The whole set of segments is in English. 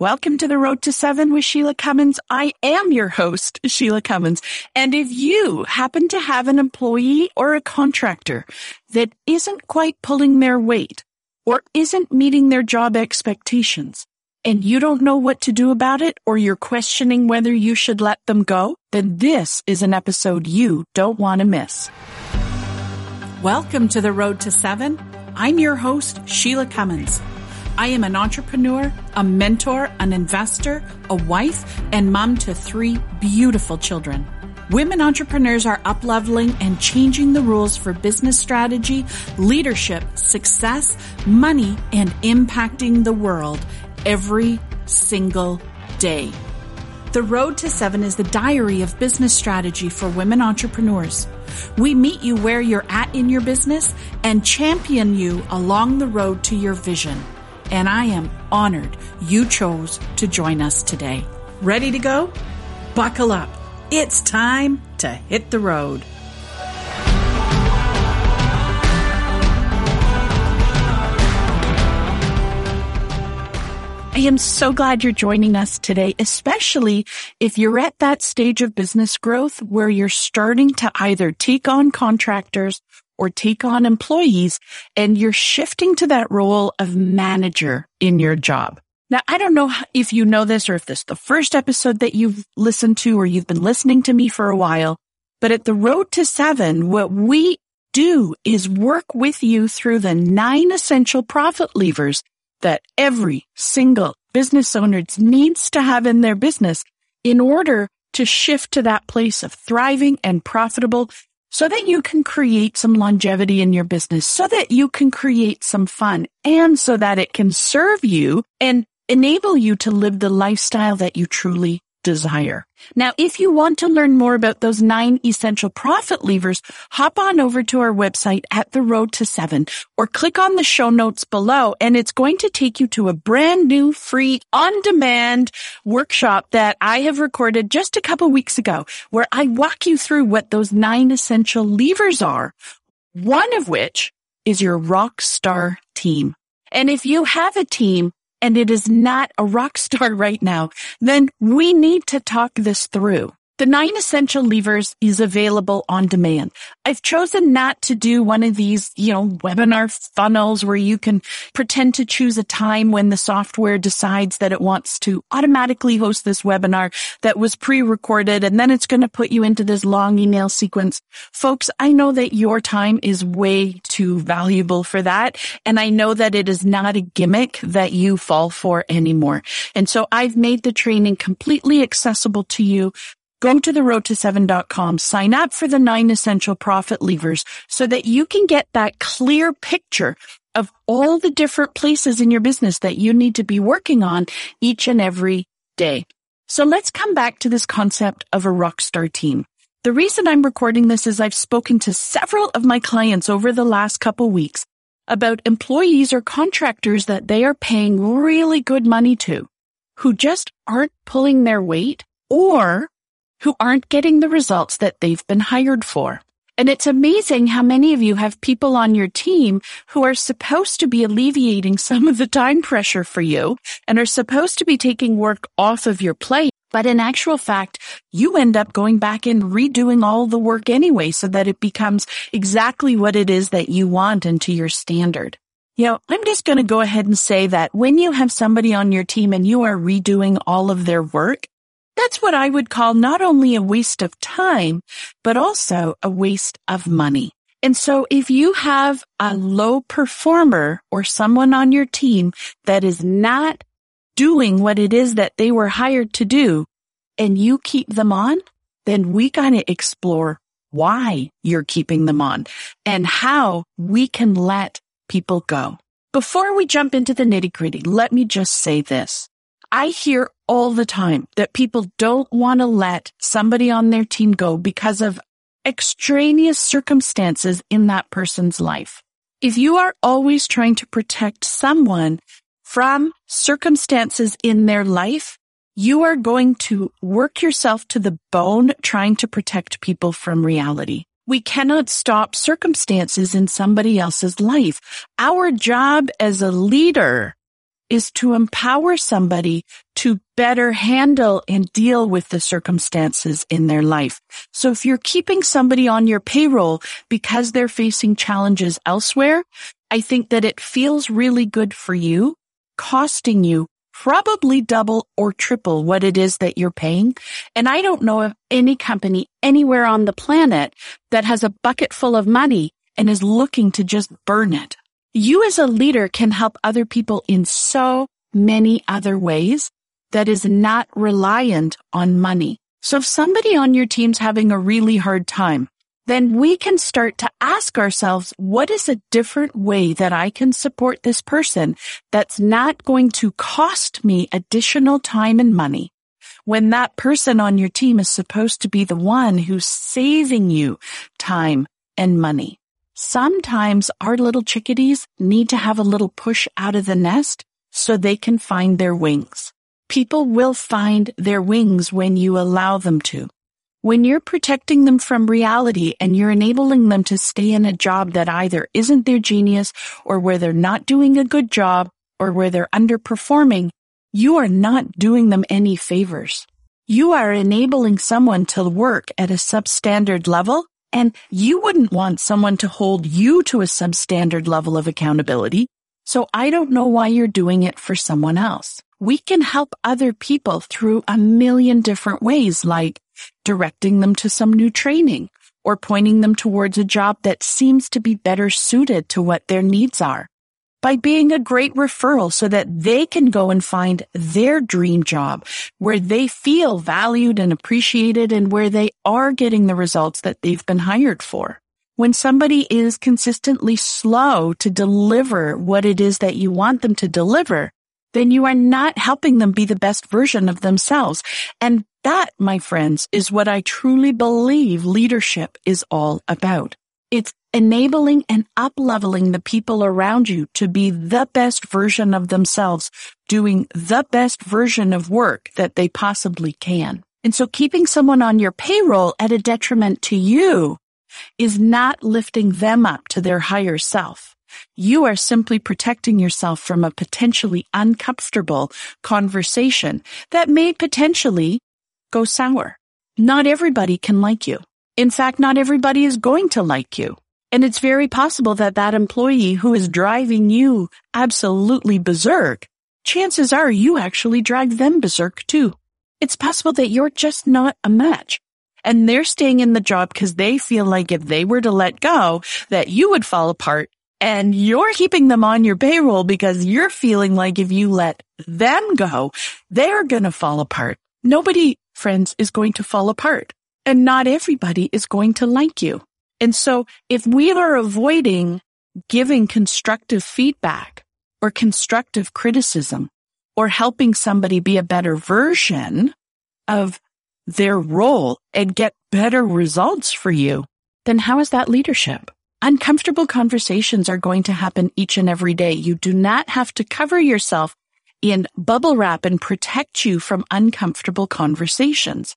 Welcome to the Road to Seven with Shelagh Cummins. I am your host, Shelagh Cummins. And if you happen to have an employee or a contractor that isn't quite pulling their weight or isn't meeting their job expectations and you don't know what to do about it or you're questioning whether you should let them go, then this is an episode you don't want to miss. Welcome to the Road to Seven. I'm your host, Shelagh Cummins. I am an entrepreneur, a mentor, an investor, a wife, and mom to three beautiful children. Women entrepreneurs are upleveling and changing the rules for business strategy, leadership, success, money, and impacting the world every single day. The Road to Seven is the diary of business strategy for women entrepreneurs. We meet you where you're at in your business and champion you along the road to your vision and I am honored you chose to join us today. Ready to go? Buckle up. It's time to hit the road. I am so glad you're joining us today, especially if you're at that stage of business growth where you're starting to either take on contractors or take on employees and you're shifting to that role of manager in your job. Now, I don't know if you know this or if this is the first episode that you've listened to or you've been listening to me for a while, but at the road to seven, what we do is work with you through the nine essential profit levers that every single business owner needs to have in their business in order to shift to that place of thriving and profitable so that you can create some longevity in your business, so that you can create some fun and so that it can serve you and enable you to live the lifestyle that you truly desire. Now, if you want to learn more about those nine essential profit levers, hop on over to our website at the road to seven or click on the show notes below and it's going to take you to a brand new free on demand workshop that I have recorded just a couple weeks ago where I walk you through what those nine essential levers are. One of which is your rock star team. And if you have a team, and it is not a rock star right now, then we need to talk this through. The nine essential levers is available on demand. I've chosen not to do one of these, you know, webinar funnels where you can pretend to choose a time when the software decides that it wants to automatically host this webinar that was pre-recorded and then it's going to put you into this long email sequence. Folks, I know that your time is way too valuable for that. And I know that it is not a gimmick that you fall for anymore. And so I've made the training completely accessible to you Go to the road to seven.com, sign up for the nine essential profit levers so that you can get that clear picture of all the different places in your business that you need to be working on each and every day. So let's come back to this concept of a rock star team. The reason I'm recording this is I've spoken to several of my clients over the last couple weeks about employees or contractors that they are paying really good money to who just aren't pulling their weight or who aren't getting the results that they've been hired for. And it's amazing how many of you have people on your team who are supposed to be alleviating some of the time pressure for you and are supposed to be taking work off of your plate. But in actual fact, you end up going back and redoing all the work anyway so that it becomes exactly what it is that you want and to your standard. You know, I'm just going to go ahead and say that when you have somebody on your team and you are redoing all of their work, that's what I would call not only a waste of time, but also a waste of money. And so if you have a low performer or someone on your team that is not doing what it is that they were hired to do and you keep them on, then we got to explore why you're keeping them on and how we can let people go. Before we jump into the nitty gritty, let me just say this. I hear all the time that people don't want to let somebody on their team go because of extraneous circumstances in that person's life. If you are always trying to protect someone from circumstances in their life, you are going to work yourself to the bone trying to protect people from reality. We cannot stop circumstances in somebody else's life. Our job as a leader is to empower somebody to better handle and deal with the circumstances in their life. So if you're keeping somebody on your payroll because they're facing challenges elsewhere, I think that it feels really good for you, costing you probably double or triple what it is that you're paying. And I don't know of any company anywhere on the planet that has a bucket full of money and is looking to just burn it. You as a leader can help other people in so many other ways that is not reliant on money. So if somebody on your team's having a really hard time, then we can start to ask ourselves, what is a different way that I can support this person that's not going to cost me additional time and money? When that person on your team is supposed to be the one who's saving you time and money. Sometimes our little chickadees need to have a little push out of the nest so they can find their wings. People will find their wings when you allow them to. When you're protecting them from reality and you're enabling them to stay in a job that either isn't their genius or where they're not doing a good job or where they're underperforming, you are not doing them any favors. You are enabling someone to work at a substandard level and you wouldn't want someone to hold you to a substandard level of accountability. So I don't know why you're doing it for someone else. We can help other people through a million different ways, like directing them to some new training or pointing them towards a job that seems to be better suited to what their needs are. By being a great referral so that they can go and find their dream job where they feel valued and appreciated and where they are getting the results that they've been hired for. When somebody is consistently slow to deliver what it is that you want them to deliver, then you are not helping them be the best version of themselves. And that, my friends, is what I truly believe leadership is all about. It's enabling and up-leveling the people around you to be the best version of themselves, doing the best version of work that they possibly can. And so keeping someone on your payroll at a detriment to you is not lifting them up to their higher self. You are simply protecting yourself from a potentially uncomfortable conversation that may potentially go sour. Not everybody can like you. In fact, not everybody is going to like you. And it's very possible that that employee who is driving you absolutely berserk, chances are you actually drive them berserk too. It's possible that you're just not a match. And they're staying in the job because they feel like if they were to let go, that you would fall apart and you're keeping them on your payroll because you're feeling like if you let them go, they're going to fall apart. Nobody, friends, is going to fall apart and not everybody is going to like you. And so if we are avoiding giving constructive feedback or constructive criticism or helping somebody be a better version of their role and get better results for you, then how is that leadership? Uncomfortable conversations are going to happen each and every day. You do not have to cover yourself in bubble wrap and protect you from uncomfortable conversations,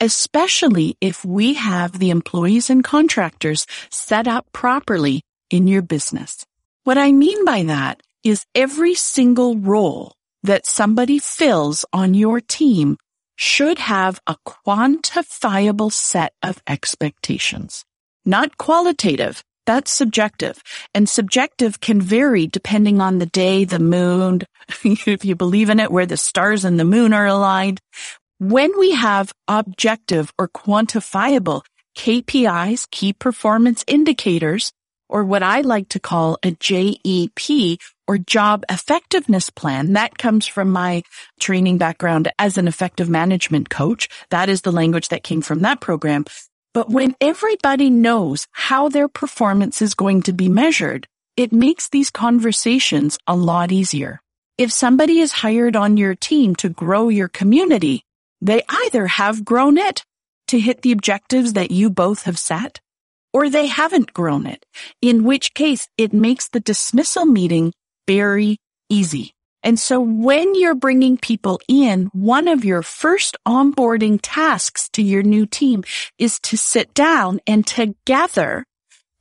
especially if we have the employees and contractors set up properly in your business. What I mean by that is every single role that somebody fills on your team should have a quantifiable set of expectations, not qualitative, that's subjective. And subjective can vary depending on the day, the moon, if you believe in it, where the stars and the moon are aligned. When we have objective or quantifiable KPIs, key performance indicators, or what I like to call a JEP or job effectiveness plan. That comes from my training background as an effective management coach. That is the language that came from that program. But when everybody knows how their performance is going to be measured, it makes these conversations a lot easier. If somebody is hired on your team to grow your community, they either have grown it to hit the objectives that you both have set, or they haven't grown it, in which case it makes the dismissal meeting very easy. And so when you're bringing people in, one of your first onboarding tasks to your new team is to sit down and together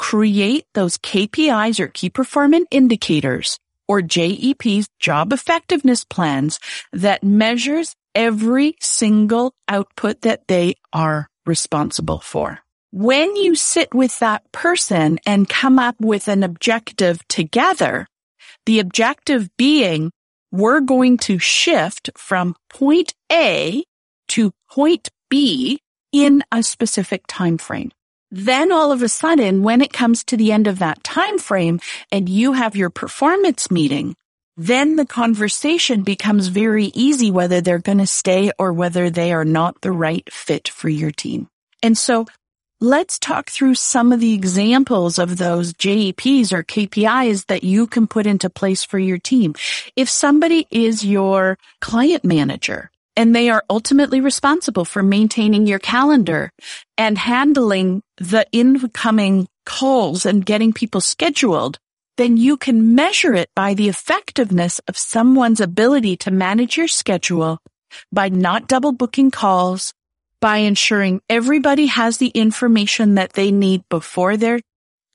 create those KPIs or key performance indicators or JEP's job effectiveness plans that measures every single output that they are responsible for. When you sit with that person and come up with an objective together, the objective being we're going to shift from point A to point B in a specific time frame. Then all of a sudden, when it comes to the end of that time frame and you have your performance meeting, then the conversation becomes very easy whether they're going to stay or whether they are not the right fit for your team. And so let's talk through some of the examples of those JEPs or KPIs that you can put into place for your team. If somebody is your client manager, and they are ultimately responsible for maintaining your calendar and handling the incoming calls and getting people scheduled, then you can measure it by the effectiveness of someone's ability to manage your schedule by not double booking calls, by ensuring everybody has the information that they need before their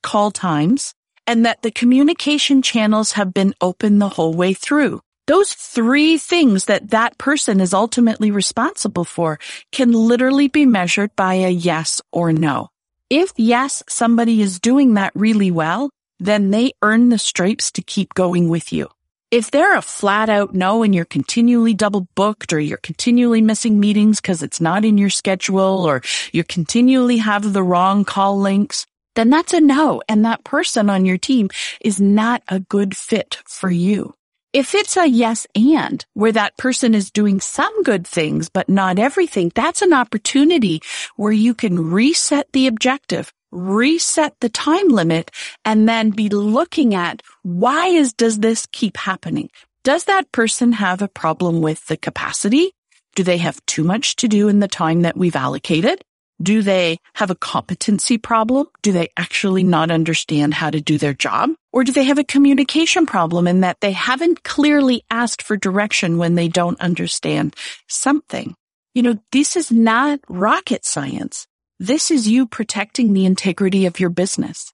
call times, and that the communication channels have been open the whole way through. Those three things that that person is ultimately responsible for can literally be measured by a yes or no. If yes, somebody is doing that really well, then they earn the stripes to keep going with you. If they're a flat out no and you're continually double booked or you're continually missing meetings because it's not in your schedule or you continually have the wrong call links, then that's a no. And that person on your team is not a good fit for you. If it's a yes and where that person is doing some good things, but not everything, that's an opportunity where you can reset the objective, reset the time limit and then be looking at why is, does this keep happening? Does that person have a problem with the capacity? Do they have too much to do in the time that we've allocated? Do they have a competency problem? Do they actually not understand how to do their job? Or do they have a communication problem in that they haven't clearly asked for direction when they don't understand something? You know, this is not rocket science. This is you protecting the integrity of your business.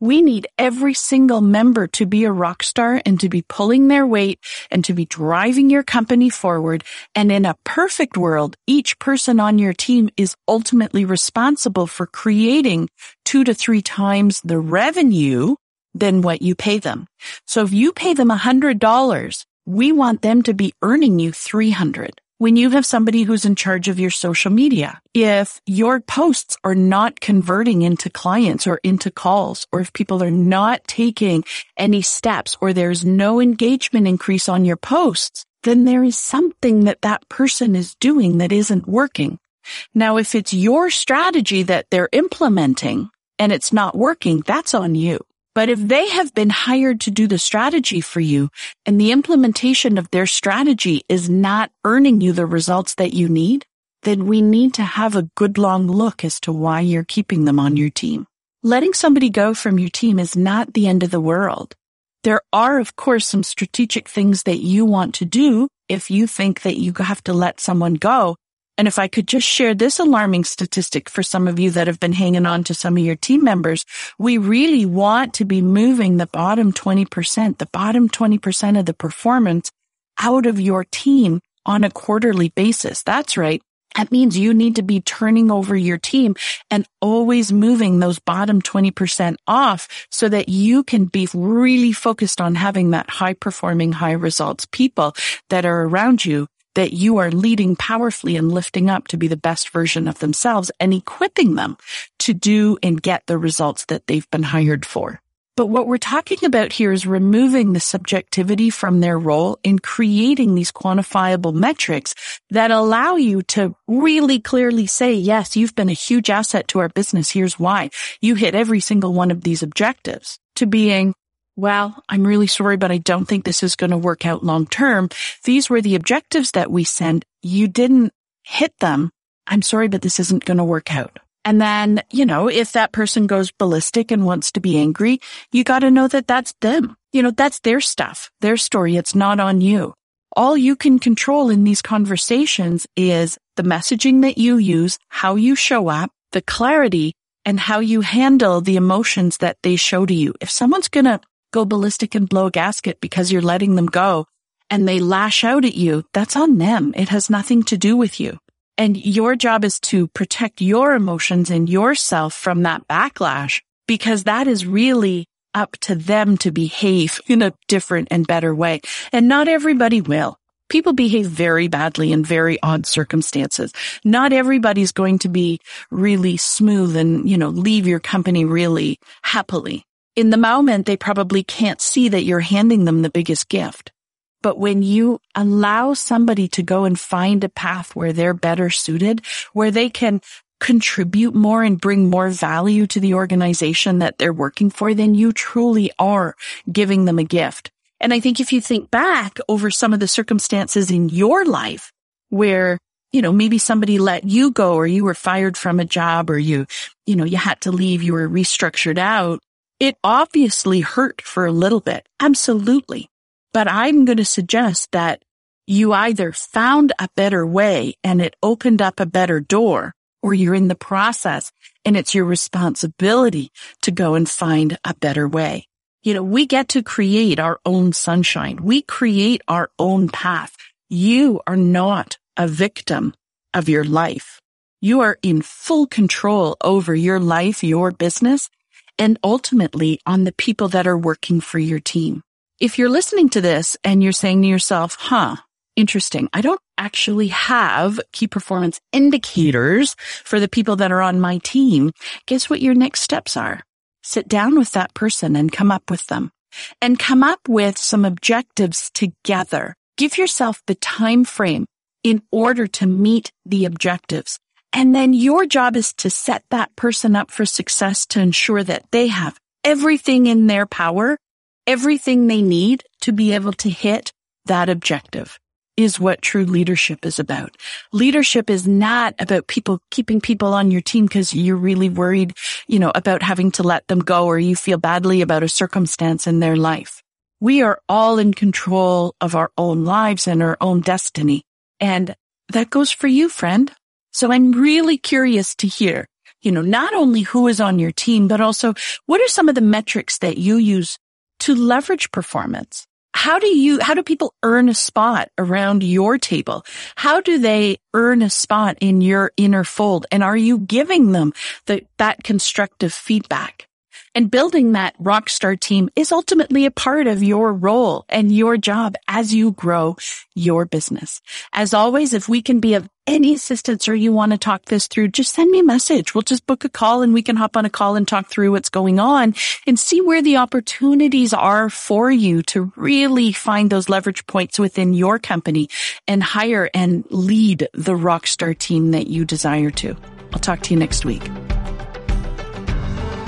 We need every single member to be a rock star and to be pulling their weight and to be driving your company forward. And in a perfect world, each person on your team is ultimately responsible for creating two to three times the revenue than what you pay them. So if you pay them a hundred dollars, we want them to be earning you 300 when you have somebody who's in charge of your social media, if your posts are not converting into clients or into calls, or if people are not taking any steps or there's no engagement increase on your posts, then there is something that that person is doing that isn't working. Now, if it's your strategy that they're implementing and it's not working, that's on you. But if they have been hired to do the strategy for you and the implementation of their strategy is not earning you the results that you need, then we need to have a good long look as to why you're keeping them on your team. Letting somebody go from your team is not the end of the world. There are, of course, some strategic things that you want to do if you think that you have to let someone go and if I could just share this alarming statistic for some of you that have been hanging on to some of your team members, we really want to be moving the bottom 20%, the bottom 20% of the performance out of your team on a quarterly basis. That's right. That means you need to be turning over your team and always moving those bottom 20% off so that you can be really focused on having that high performing, high results people that are around you that you are leading powerfully and lifting up to be the best version of themselves and equipping them to do and get the results that they've been hired for. But what we're talking about here is removing the subjectivity from their role in creating these quantifiable metrics that allow you to really clearly say, yes, you've been a huge asset to our business. Here's why. You hit every single one of these objectives to being, well, I'm really sorry, but I don't think this is going to work out long term. These were the objectives that we sent. You didn't hit them. I'm sorry, but this isn't going to work out. And then, you know, if that person goes ballistic and wants to be angry, you got to know that that's them. You know, that's their stuff, their story. It's not on you. All you can control in these conversations is the messaging that you use, how you show up, the clarity, and how you handle the emotions that they show to you. If someone's going to go ballistic and blow a gasket because you're letting them go and they lash out at you, that's on them. It has nothing to do with you. And your job is to protect your emotions and yourself from that backlash because that is really up to them to behave in a different and better way. And not everybody will. People behave very badly in very odd circumstances. Not everybody's going to be really smooth and, you know, leave your company really happily. In the moment, they probably can't see that you're handing them the biggest gift. But when you allow somebody to go and find a path where they're better suited, where they can contribute more and bring more value to the organization that they're working for, then you truly are giving them a gift. And I think if you think back over some of the circumstances in your life where, you know, maybe somebody let you go or you were fired from a job or you, you know, you had to leave, you were restructured out. It obviously hurt for a little bit. Absolutely. But I'm going to suggest that you either found a better way and it opened up a better door or you're in the process and it's your responsibility to go and find a better way. You know, we get to create our own sunshine. We create our own path. You are not a victim of your life. You are in full control over your life, your business, and ultimately on the people that are working for your team. If you're listening to this and you're saying to yourself, huh, interesting. I don't actually have key performance indicators for the people that are on my team. Guess what your next steps are? Sit down with that person and come up with them and come up with some objectives together. Give yourself the time frame in order to meet the objectives. And then your job is to set that person up for success to ensure that they have everything in their power, everything they need to be able to hit that objective is what true leadership is about. Leadership is not about people keeping people on your team because you're really worried, you know, about having to let them go or you feel badly about a circumstance in their life. We are all in control of our own lives and our own destiny. And that goes for you, friend. So I'm really curious to hear, you know, not only who is on your team, but also what are some of the metrics that you use to leverage performance? how do you, how do people earn a spot around your table? How do they earn a spot in your inner fold? And are you giving them the, that constructive feedback? And building that rock star team is ultimately a part of your role and your job as you grow your business. As always, if we can be of any assistance or you want to talk this through, just send me a message. We'll just book a call and we can hop on a call and talk through what's going on and see where the opportunities are for you to really find those leverage points within your company and hire and lead the rockstar team that you desire to. I'll talk to you next week.